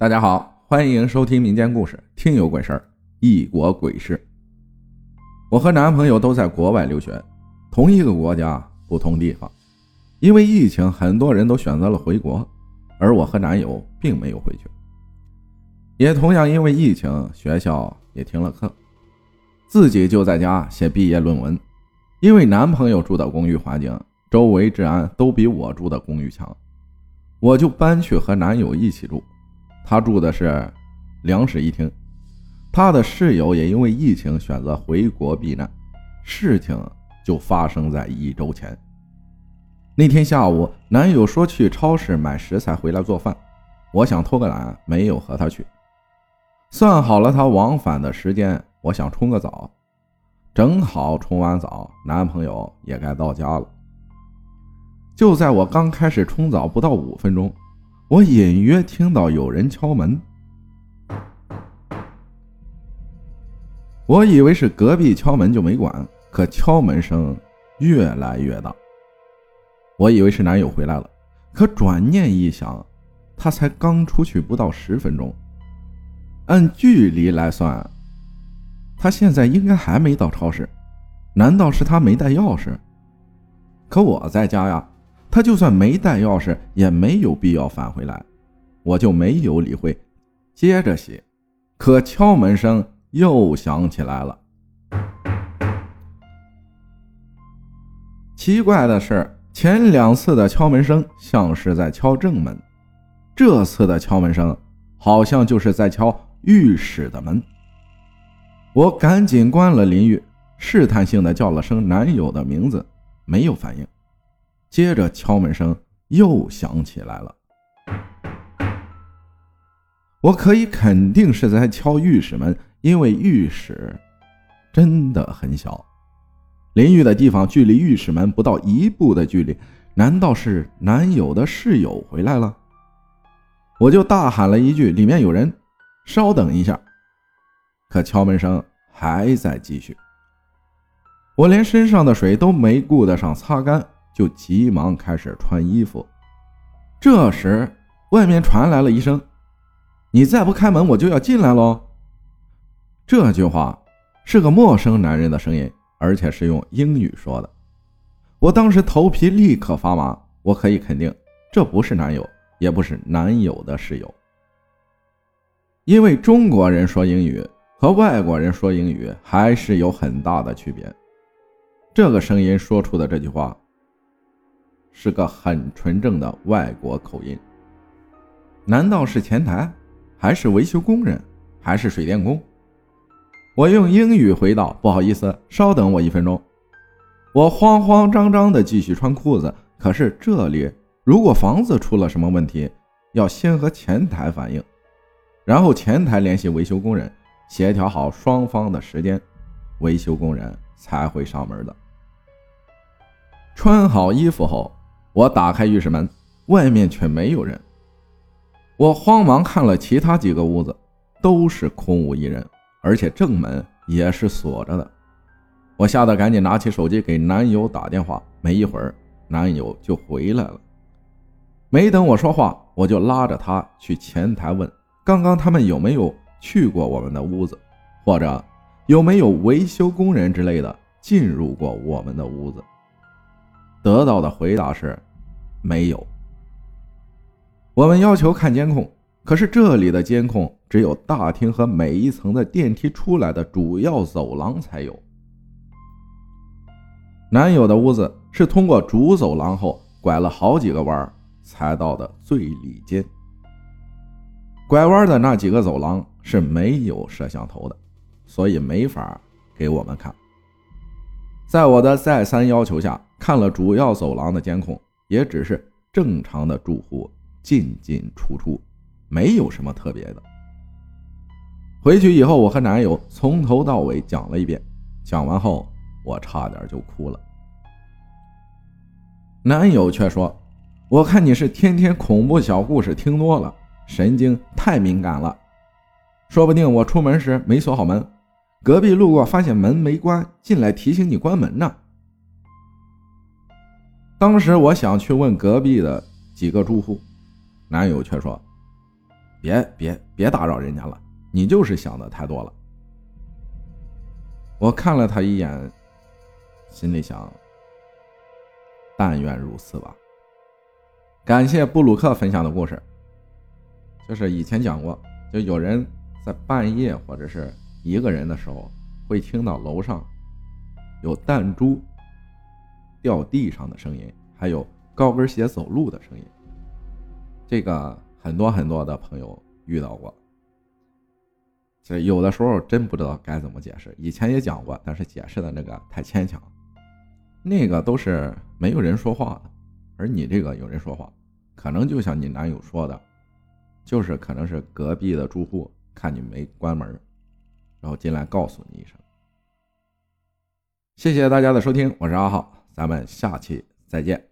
大家好，欢迎收听民间故事《听有鬼事儿》，异国鬼事。我和男朋友都在国外留学，同一个国家，不同地方。因为疫情，很多人都选择了回国，而我和男友并没有回去。也同样因为疫情，学校也停了课，自己就在家写毕业论文。因为男朋友住的公寓环境，周围治安都比我住的公寓强，我就搬去和男友一起住。他住的是两室一厅，他的室友也因为疫情选择回国避难。事情就发生在一周前。那天下午，男友说去超市买食材回来做饭，我想偷个懒，没有和他去。算好了他往返的时间，我想冲个澡，正好冲完澡，男朋友也该到家了。就在我刚开始冲澡不到五分钟。我隐约听到有人敲门，我以为是隔壁敲门就没管，可敲门声越来越大。我以为是男友回来了，可转念一想，他才刚出去不到十分钟，按距离来算，他现在应该还没到超市。难道是他没带钥匙？可我在家呀。他就算没带钥匙，也没有必要返回来，我就没有理会，接着写。可敲门声又响起来了。奇怪的是，前两次的敲门声像是在敲正门，这次的敲门声好像就是在敲浴室的门。我赶紧关了淋浴，试探性的叫了声男友的名字，没有反应。接着敲门声又响起来了，我可以肯定是在敲浴室门，因为浴室真的很小，淋浴的地方距离浴室门不到一步的距离。难道是男友的室友回来了？我就大喊了一句：“里面有人，稍等一下。”可敲门声还在继续，我连身上的水都没顾得上擦干。就急忙开始穿衣服，这时外面传来了一声：“你再不开门，我就要进来喽。”这句话是个陌生男人的声音，而且是用英语说的。我当时头皮立刻发麻，我可以肯定，这不是男友，也不是男友的室友，因为中国人说英语和外国人说英语还是有很大的区别。这个声音说出的这句话。是个很纯正的外国口音，难道是前台，还是维修工人，还是水电工？我用英语回道：“不好意思，稍等我一分钟。”我慌慌张张地继续穿裤子。可是这里如果房子出了什么问题，要先和前台反映，然后前台联系维修工人，协调好双方的时间，维修工人才会上门的。穿好衣服后。我打开浴室门，外面却没有人。我慌忙看了其他几个屋子，都是空无一人，而且正门也是锁着的。我吓得赶紧拿起手机给男友打电话。没一会儿，男友就回来了。没等我说话，我就拉着他去前台问：刚刚他们有没有去过我们的屋子，或者有没有维修工人之类的进入过我们的屋子？得到的回答是。没有。我们要求看监控，可是这里的监控只有大厅和每一层的电梯出来的主要走廊才有。男友的屋子是通过主走廊后拐了好几个弯才到的最里间。拐弯的那几个走廊是没有摄像头的，所以没法给我们看。在我的再三要求下，看了主要走廊的监控。也只是正常的住户进进出出，没有什么特别的。回去以后，我和男友从头到尾讲了一遍，讲完后我差点就哭了。男友却说：“我看你是天天恐怖小故事听多了，神经太敏感了。说不定我出门时没锁好门，隔壁路过发现门没关，进来提醒你关门呢。”当时我想去问隔壁的几个住户，男友却说：“别别别打扰人家了，你就是想的太多了。我看了他一眼，心里想：但愿如此吧。感谢布鲁克分享的故事，就是以前讲过，就有人在半夜或者是一个人的时候，会听到楼上有弹珠掉地上的声音，还有高跟鞋走路的声音。这个很多很多的朋友遇到过。这有的时候真不知道该怎么解释，以前也讲过，但是解释的那个太牵强。那个都是没有人说话的，而你这个有人说话，可能就像你男友说的，就是可能是隔壁的住户看你没关门，然后进来告诉你一声。谢谢大家的收听，我是阿浩，咱们下期再见。